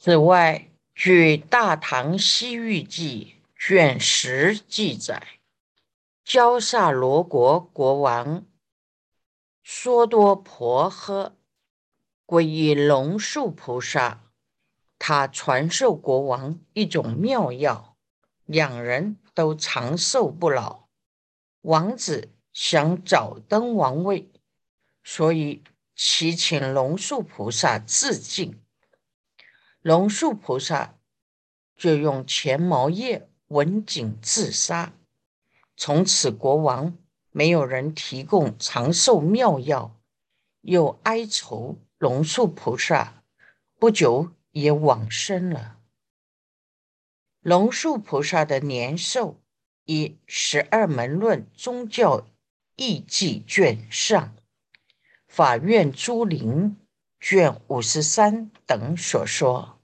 此外，据《大唐西域记》卷十记载，焦萨罗国国王梭多婆诃皈依龙树菩萨，他传授国王一种妙药，两人都长寿不老。王子想早登王位，所以祈请龙树菩萨致敬。龙树菩萨就用前毛叶刎颈自杀。从此，国王没有人提供长寿妙药，又哀愁龙树菩萨不久也往生了。龙树菩萨的年寿。以《十二门论宗教义记》卷上，法院朱林卷五十三等所说，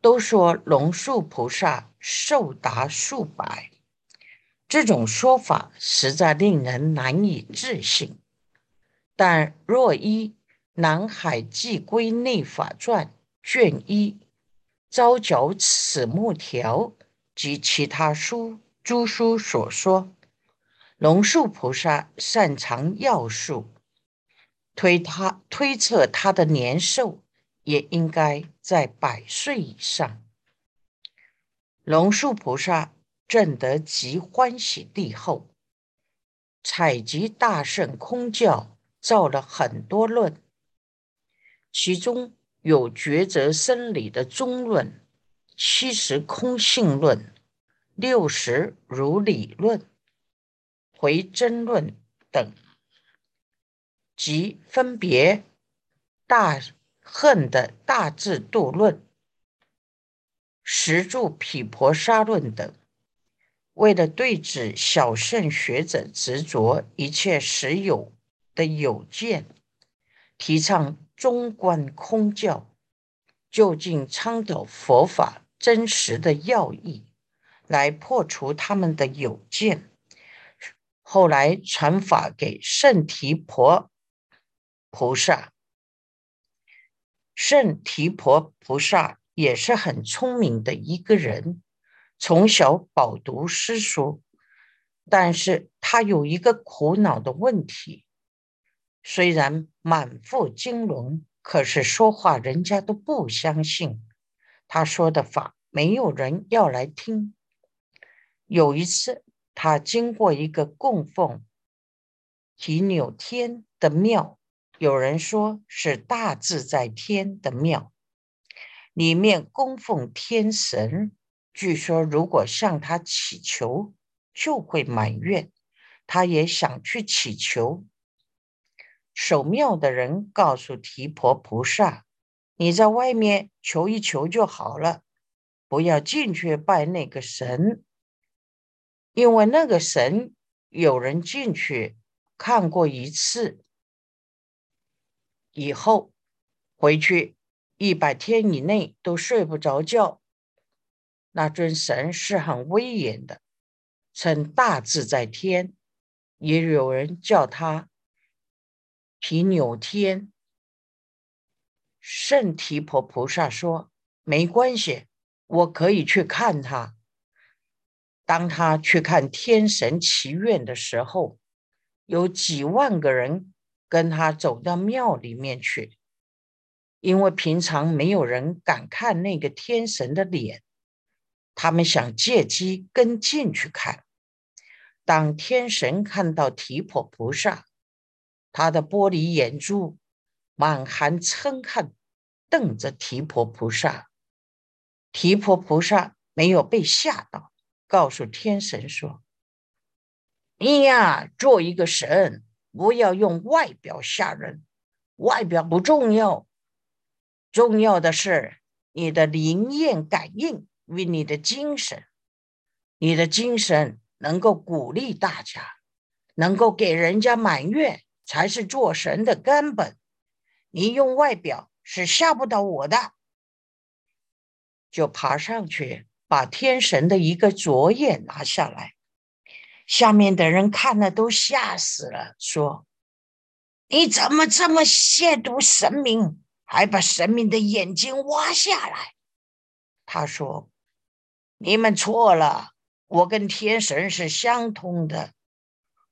都说龙树菩萨寿达数百。这种说法实在令人难以置信。但若依《南海寄归内法传》卷一招角此木条及其他书。诸书所说，龙树菩萨擅长药术，推他推测他的年寿也应该在百岁以上。龙树菩萨证得极欢喜地后，采集大圣空教，造了很多论，其中有抉择生理的中论，七十空性论。六十如理论、回真论等，即分别大恨的大智度论、十住毗婆沙论等，为了对治小圣学者执着一切实有的有见，提倡中观空教，就近倡导佛法真实的要义。来破除他们的有见，后来传法给圣提婆菩萨。圣提婆菩萨也是很聪明的一个人，从小饱读诗书，但是他有一个苦恼的问题：虽然满腹经纶，可是说话人家都不相信，他说的法没有人要来听。有一次，他经过一个供奉提纽天的庙，有人说是大自在天的庙，里面供奉天神。据说，如果向他祈求，就会满愿。他也想去祈求。守庙的人告诉提婆菩萨：“你在外面求一求就好了，不要进去拜那个神。”因为那个神有人进去看过一次，以后回去一百天以内都睡不着觉。那尊神是很威严的，称大自在天，也有人叫他毗纽天。圣提婆菩萨说：“没关系，我可以去看他。”当他去看天神祈愿的时候，有几万个人跟他走到庙里面去，因为平常没有人敢看那个天神的脸，他们想借机跟进去看。当天神看到提婆菩萨，他的玻璃眼珠满含嗔恨，瞪着提婆菩萨。提婆菩萨没有被吓到。告诉天神说：“你呀，做一个神，不要用外表吓人，外表不重要，重要的是你的灵验感应与你的精神。你的精神能够鼓励大家，能够给人家满月，才是做神的根本。你用外表是吓不到我的。”就爬上去。把天神的一个左眼拿下来，下面的人看了都吓死了，说：“你怎么这么亵渎神明，还把神明的眼睛挖下来？他说：“你们错了，我跟天神是相通的，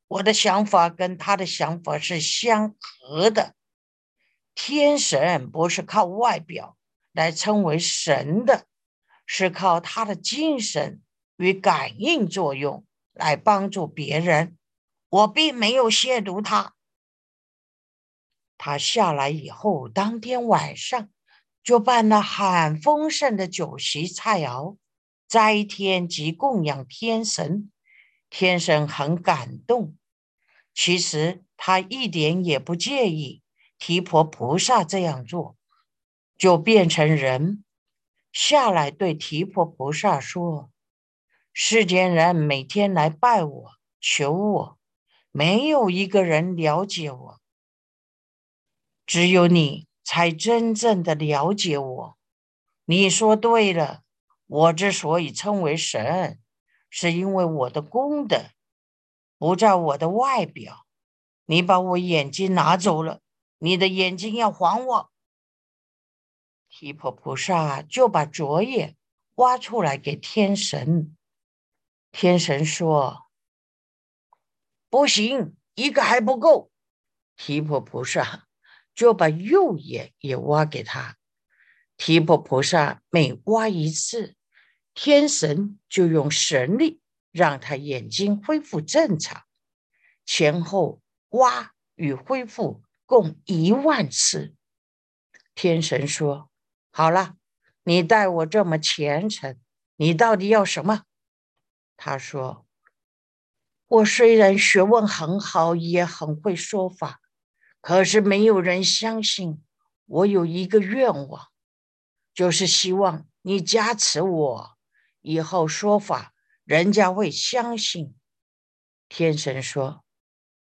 我的想法跟他的想法是相合的。天神不是靠外表来称为神的，是靠他的精神与感应作用来帮助别人。我并没有亵渎他。他下来以后，当天晚上。”就办了很丰盛的酒席菜肴，斋天及供养天神，天神很感动。其实他一点也不介意提婆菩萨这样做，就变成人下来对提婆菩萨说：“世间人每天来拜我、求我，没有一个人了解我，只有你。”才真正的了解我。你说对了，我之所以称为神，是因为我的功德不在我的外表。你把我眼睛拿走了，你的眼睛要还我。提婆菩萨就把左眼挖出来给天神。天神说：“不行，一个还不够。”提婆菩萨。就把右眼也挖给他。提婆菩萨每挖一次，天神就用神力让他眼睛恢复正常。前后挖与恢复共一万次。天神说：“好了，你待我这么虔诚，你到底要什么？”他说：“我虽然学问很好，也很会说法。”可是没有人相信我有一个愿望，就是希望你加持我，以后说法人家会相信。天神说：“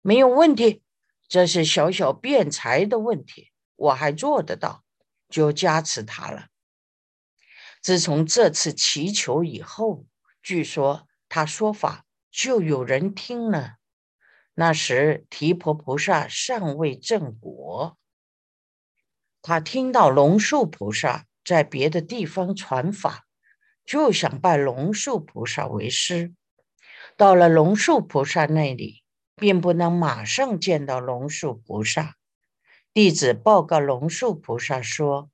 没有问题，这是小小辩才的问题，我还做得到，就加持他了。”自从这次祈求以后，据说他说法就有人听了。那时提婆菩萨尚未正果，他听到龙树菩萨在别的地方传法，就想拜龙树菩萨为师。到了龙树菩萨那里，并不能马上见到龙树菩萨。弟子报告龙树菩萨说：“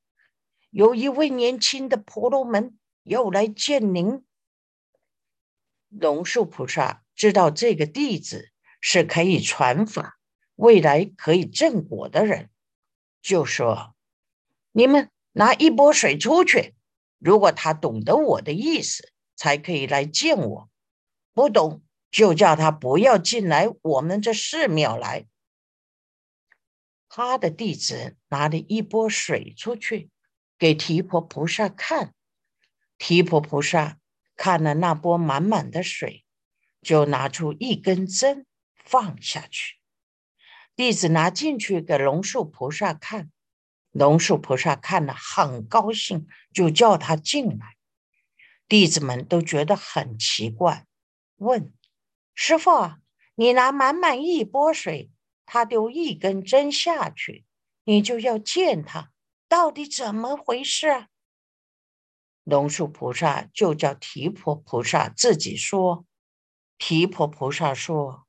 有一位年轻的婆罗门要来见您。”龙树菩萨知道这个弟子。是可以传法、未来可以正果的人，就说：“你们拿一波水出去，如果他懂得我的意思，才可以来见我；不懂，就叫他不要进来我们这寺庙来。”他的弟子拿了一波水出去，给提婆菩萨看。提婆菩萨看了那波满满的水，就拿出一根针。放下去，弟子拿进去给龙树菩萨看，龙树菩萨看了很高兴，就叫他进来。弟子们都觉得很奇怪，问师傅：“你拿满满一钵水，他丢一根针下去，你就要见他，到底怎么回事啊？”龙树菩萨就叫提婆菩萨自己说。提婆菩萨说。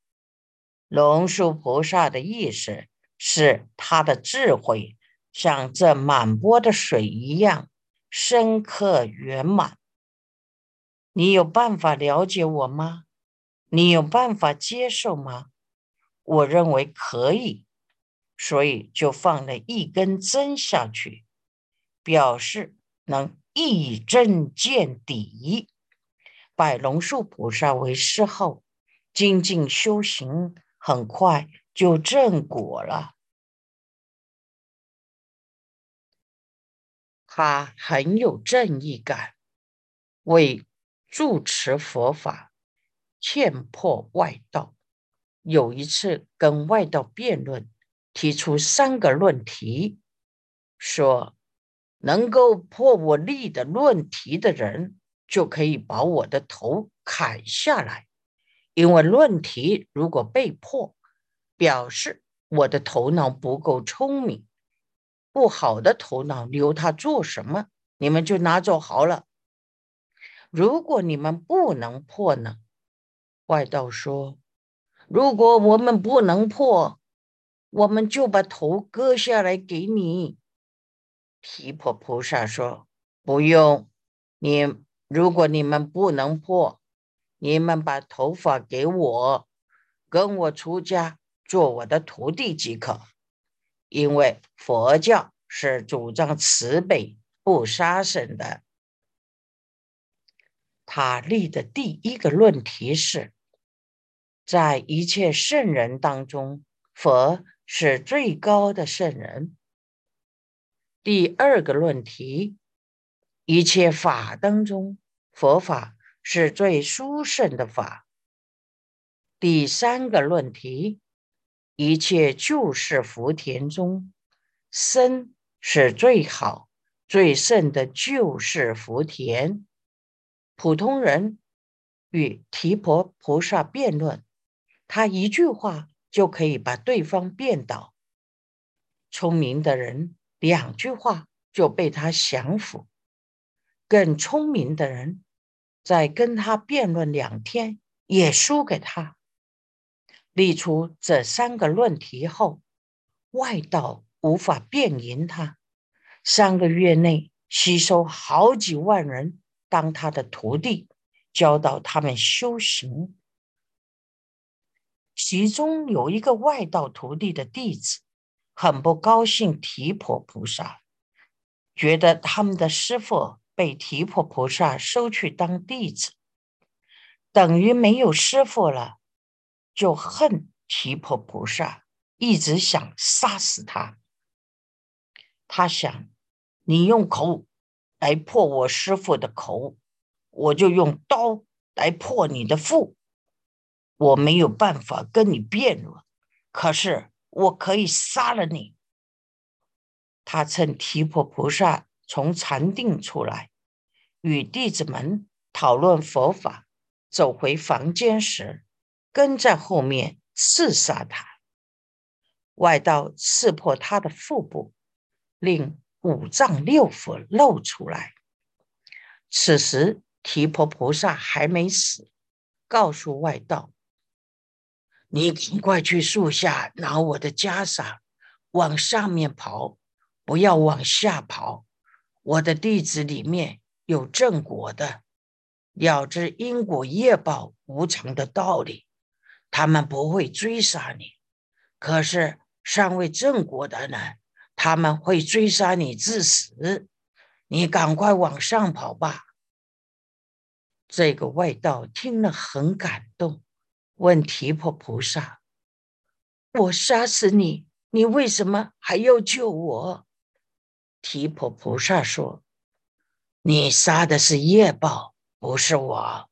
龙树菩萨的意思是，他的智慧像这满钵的水一样深刻圆满。你有办法了解我吗？你有办法接受吗？我认为可以，所以就放了一根针下去，表示能一针见底。拜龙树菩萨为师后，精进修行。很快就正果了。他很有正义感，为住持佛法，欠破外道。有一次跟外道辩论，提出三个论题，说能够破我立的论题的人，就可以把我的头砍下来。因为论题如果被破，表示我的头脑不够聪明，不好的头脑留它做什么？你们就拿走好了，如果你们不能破呢？外道说：“如果我们不能破，我们就把头割下来给你。”提婆菩萨说：“不用，你如果你们不能破，你们把头发给我，跟我出家做我的徒弟即可。因为佛教是主张慈悲不杀生的。”他立的第一个论题是。在一切圣人当中，佛是最高的圣人。第二个论题：一切法当中，佛法是最殊胜的法。第三个论题：一切救世福田中，生是最好、最胜的救世福田。普通人与提婆菩萨辩论。他一句话就可以把对方辩倒，聪明的人两句话就被他降服，更聪明的人在跟他辩论两天也输给他。立出这三个论题后，外道无法辩赢他，三个月内吸收好几万人当他的徒弟，教导他们修行。其中有一个外道徒弟的弟子，很不高兴提婆菩萨，觉得他们的师傅被提婆菩萨收去当弟子，等于没有师傅了，就恨提婆菩萨，一直想杀死他。他想，你用口来破我师傅的口，我就用刀来破你的腹。我没有办法跟你辩论，可是我可以杀了你。他趁提婆菩萨从禅定出来，与弟子们讨论佛法，走回房间时，跟在后面刺杀他。外道刺破他的腹部，令五脏六腑露出来。此时提婆菩萨还没死，告诉外道。你赶快去树下拿我的袈裟，往上面跑，不要往下跑。我的弟子里面有正果的，了知因果业报无常的道理，他们不会追杀你。可是尚未正果的呢，他们会追杀你致死。你赶快往上跑吧。这个外道听了很感动。问提婆菩萨：“我杀死你，你为什么还要救我？”提婆菩萨说：“你杀的是业报，不是我。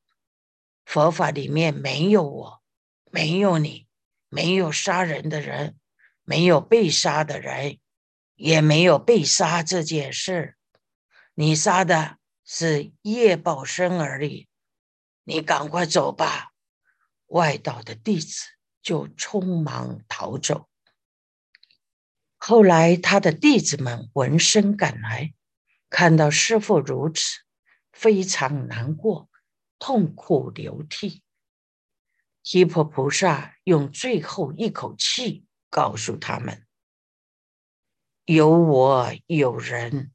佛法里面没有我，没有你，没有杀人的人，没有被杀的人，也没有被杀这件事。你杀的是业报身而已。你赶快走吧。”外道的弟子就匆忙逃走。后来，他的弟子们闻声赶来，看到师父如此，非常难过，痛哭流涕。提婆菩萨用最后一口气告诉他们：“有我有人，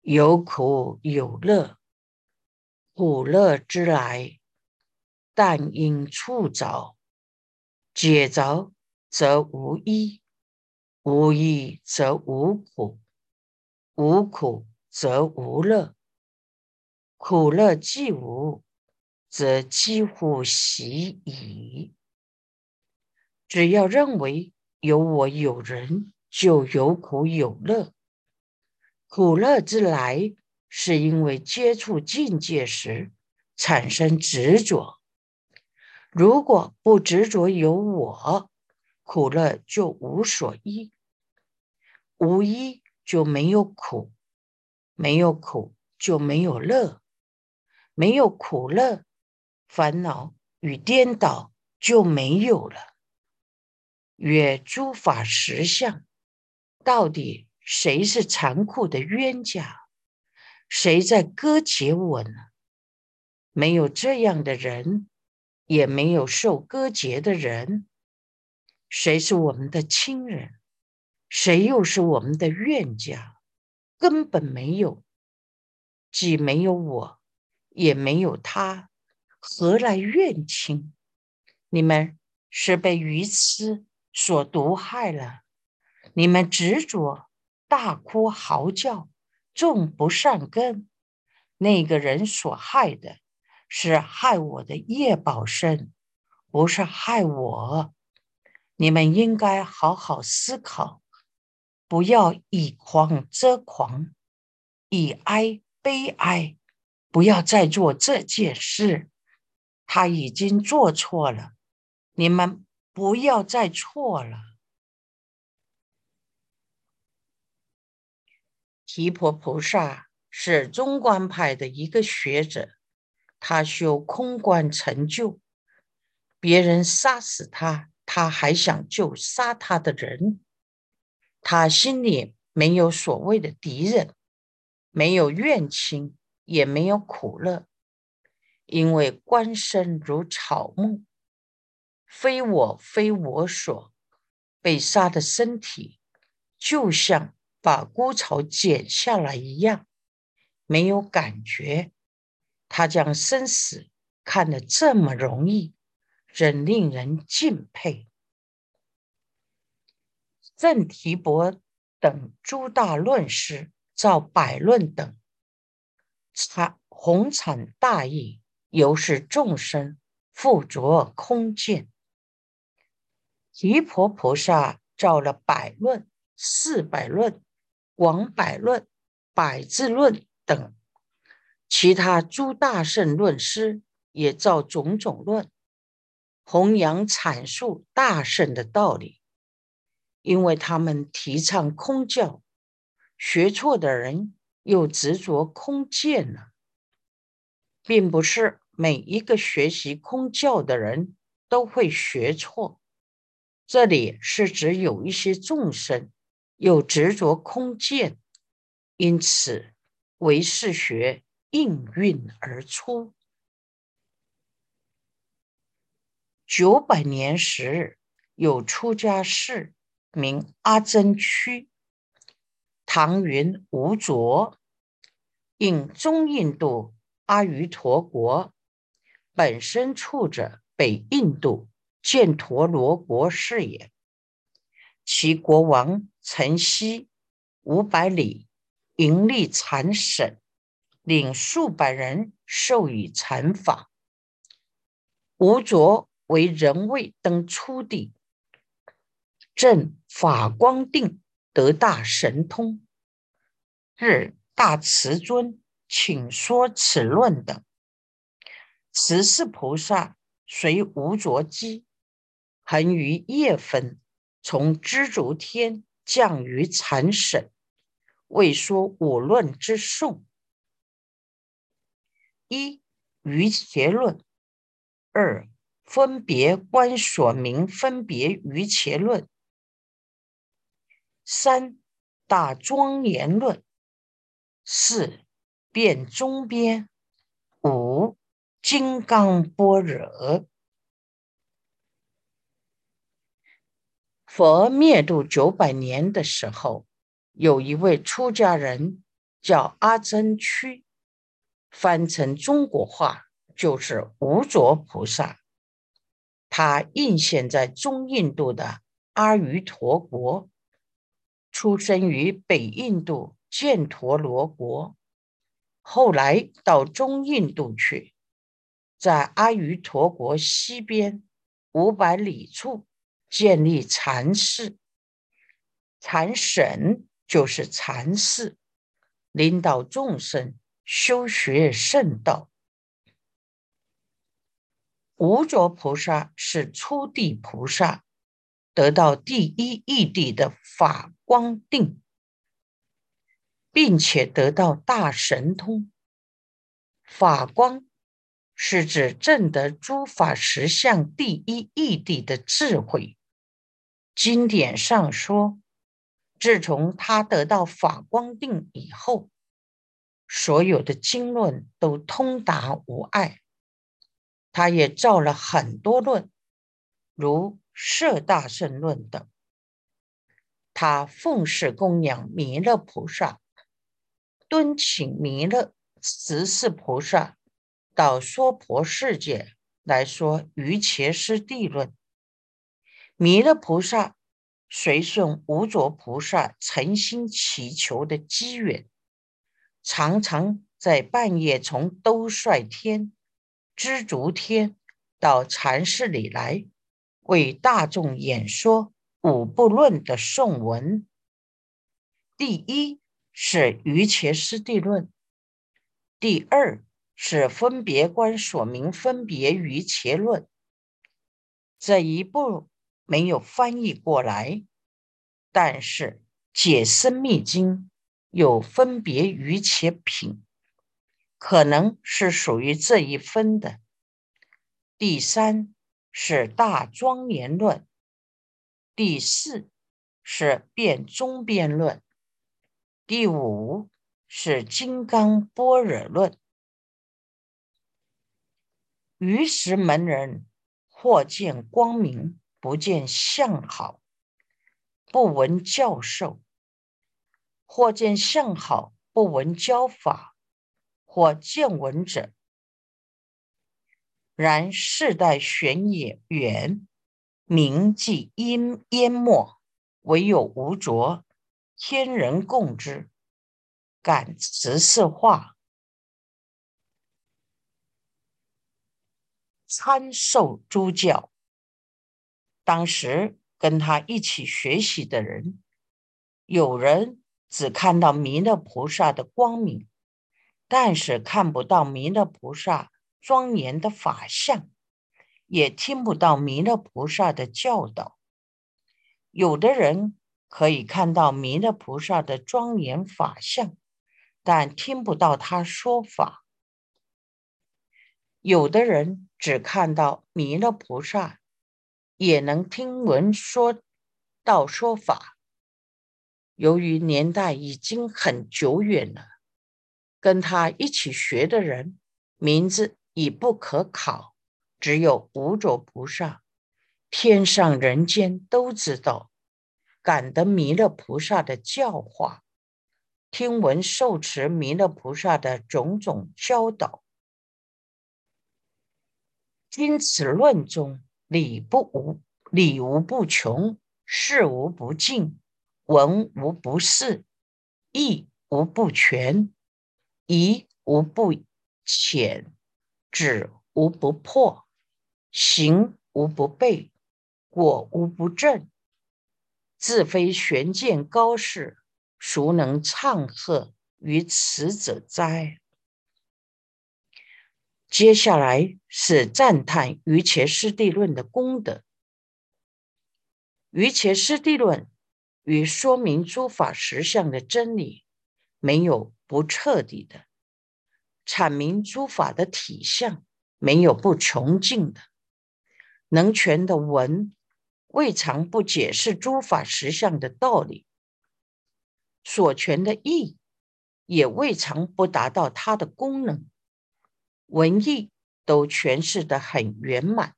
有苦有乐，苦乐之来。”但因触着，解着则无依；无依则无苦；无苦则无乐。苦乐既无，则几乎习矣。只要认为有我有人，就有苦有乐。苦乐之来，是因为接触境界时产生执着。如果不执着有我，苦乐就无所依，无依就没有苦，没有苦就没有乐，没有苦乐，烦恼与颠倒就没有了。曰诸法实相，到底谁是残酷的冤家？谁在割截我呢？没有这样的人，也没有受割节的人。谁是我们的亲人？谁又是我们的冤家？根本没有，既没有我，也没有他，何来怨亲？你们是被愚痴所毒害了，你们执着，大哭嚎叫，种不善根。那个人所害的，是害我的叶宝生，不是害我。你们应该好好思考，不要以狂遮狂，以哀悲哀，不要再做这件事。他已经做错了，你们不要再错了。提婆菩萨是中观派的一个学者，他修空观成就，别人杀死他。他还想救杀他的人，他心里没有所谓的敌人，没有怨亲，也没有苦乐，因为官身如草木，非我非我所，被杀的身体就像把枯草剪下来一样，没有感觉。他将生死看得这么容易。真令人敬佩。郑提伯等诸大论师造百论等，阐宏阐大义，由是众生复着空见。提婆菩萨造了百论、四百论、广百论、百字论等，其他诸大圣论师也造种种论。弘扬阐述大圣的道理，因为他们提倡空教，学错的人又执着空见了，并不是每一个学习空教的人都会学错。这里是指有一些众生又执着空见，因此唯识学应运而出。九百年时，有出家士名阿真屈，唐云无着，应中印度阿瑜陀国，本身处着北印度犍陀罗国是也。其国王陈希五百里，盈利禅省，领数百人授以禅法。无着。为人位登初地，正法光定得大神通。日大慈尊请说此论等。慈氏菩萨随无着机，恒于夜分，从知足天降于禅省，为说五论之颂：一于结论，二。分别观所明分别于邪论，三大庄严论，四辩中边，五金刚般若。佛灭度九百年的时候，有一位出家人叫阿僧屈，翻成中国话就是无着菩萨。他应现在中印度的阿瑜陀国，出生于北印度犍陀罗国，后来到中印度去，在阿瑜陀国西边五百里处建立禅寺，禅省就是禅寺，领导众生修学圣道。无着菩萨是初地菩萨，得到第一义谛的法光定，并且得到大神通。法光是指证得诸法实相第一义谛的智慧。经典上说，自从他得到法光定以后，所有的经论都通达无碍。他也造了很多论，如《摄大圣论》等。他奉事供养弥勒菩萨，敦请弥勒十四菩萨到娑婆世界来说《瑜伽师地论》。弥勒菩萨随顺无着菩萨诚心祈求的机缘，常常在半夜从兜率天。知足天到禅室里来，为大众演说五部论的颂文。第一是瑜伽师地论，第二是分别观所明分别瑜伽论。这一部没有翻译过来，但是解生密经有分别于其品。可能是属于这一分的。第三是大庄严论，第四是辩中辩论，第五是金刚般若论。于时门人或见光明，不见相好，不闻教授；或见相好，不闻教法。或见闻者，然世代玄也远，名既因淹没，唯有无着，天人共之，感十四化，参受诸教。当时跟他一起学习的人，有人只看到弥勒菩萨的光明。但是看不到弥勒菩萨庄严的法相，也听不到弥勒菩萨的教导。有的人可以看到弥勒菩萨的庄严法相，但听不到他说法。有的人只看到弥勒菩萨，也能听闻说道说法。由于年代已经很久远了。跟他一起学的人名字已不可考，只有无着菩萨，天上人间都知道，感得弥勒菩萨的教化，听闻受持弥勒菩萨的种种教导。因此论中理不无，理无不穷，事无不尽，文无不是，义无不全。疑无不浅，止无不破，行无不备，果无不正。自非玄鉴高士，孰能唱和于此者哉？接下来是赞叹《于伽师地论》的功德。《于伽师地论》与说明诸法实相的真理没有。不彻底的阐明诸法的体相，没有不穷尽的能全的文，未尝不解释诸法实相的道理；所全的义，也未尝不达到它的功能。文义都诠释的很圆满，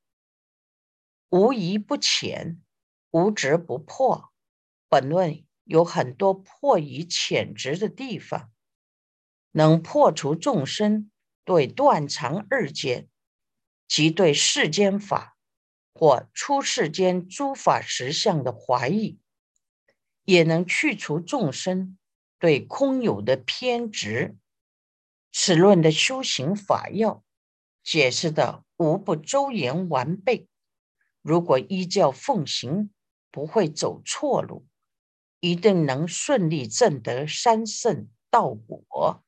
无疑不浅，无执不破。本论有很多破疑浅执的地方。能破除众生对断肠二界及对世间法或出世间诸法实相的怀疑，也能去除众生对空有的偏执。此论的修行法要解释的无不周延完备。如果依教奉行，不会走错路，一定能顺利证得三圣道果。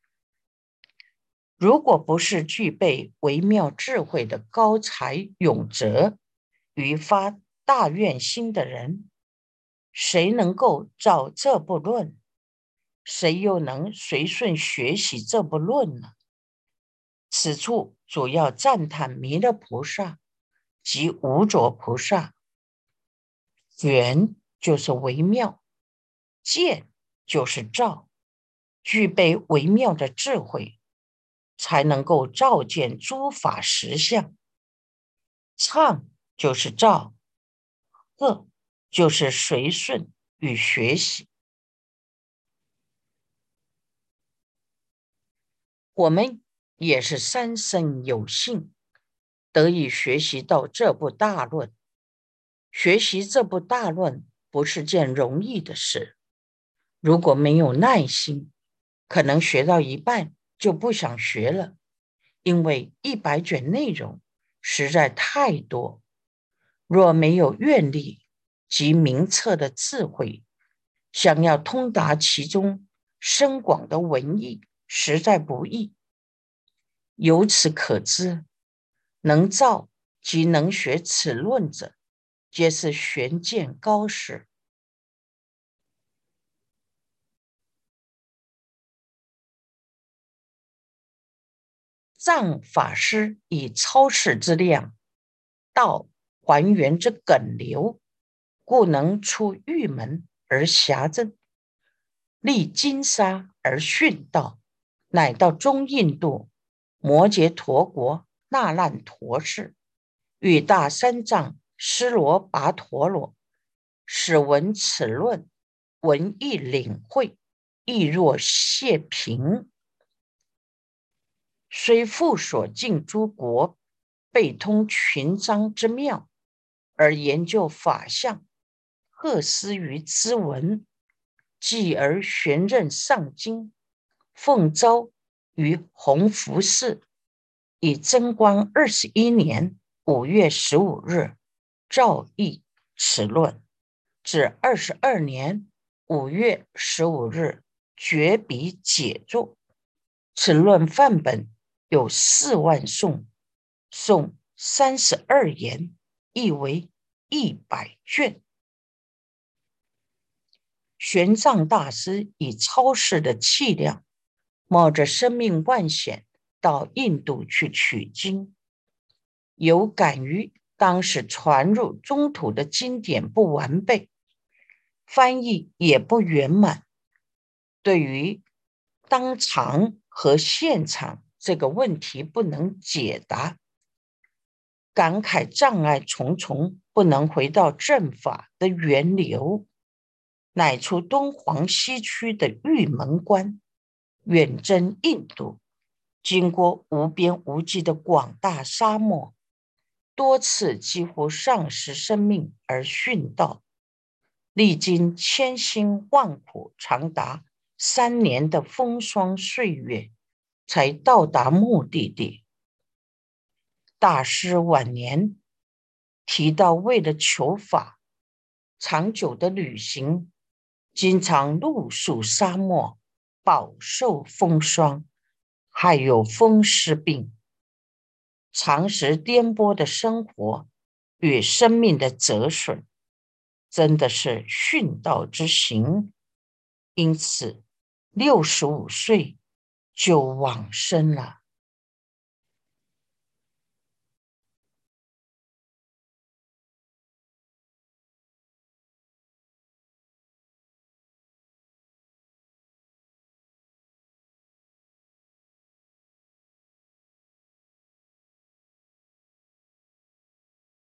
如果不是具备微妙智慧的高才永哲与发大愿心的人，谁能够照这部论？谁又能随顺学习这部论呢？此处主要赞叹弥勒菩萨及无着菩萨。圆就是微妙，见就是照，具备微妙的智慧。才能够照见诸法实相，唱就是照，和就是随顺与学习。我们也是三生有幸，得以学习到这部大论。学习这部大论不是件容易的事，如果没有耐心，可能学到一半就不想学了，因为一百卷内容实在太多。若没有愿力及明澈的智慧，想要通达其中深广的文意。实在不易。由此可知，能造及能学此论者，皆是玄鉴高士。藏法师以超世之量，道还原之梗流，故能出玉门而狭正，立金沙而训道。乃到中印度摩羯陀国那烂陀氏，与大三藏施罗跋陀罗，使闻此论，闻亦领会，亦若谢平。虽复所尽诸国，背通群章之妙，而研究法相，贺思于之文，继而玄任上京。奉诏于弘福寺，以贞观二十一年五月十五日诏议此论，至二十二年五月十五日绝笔解作。此论范本有四万颂，颂三十二言，译为一百卷。玄奘大师以超世的气量。冒着生命万险到印度去取经，有感于当时传入中土的经典不完备，翻译也不圆满，对于当场和现场这个问题不能解答，感慨障碍重重，不能回到正法的源流，乃出敦煌西区的玉门关。远征印度，经过无边无际的广大沙漠，多次几乎丧失生命而殉道，历经千辛万苦，长达三年的风霜岁月，才到达目的地。大师晚年提到，为了求法，长久的旅行，经常露宿沙漠。饱受风霜，还有风湿病，常时颠簸的生活与生命的折损，真的是殉道之行。因此，六十五岁就往生了。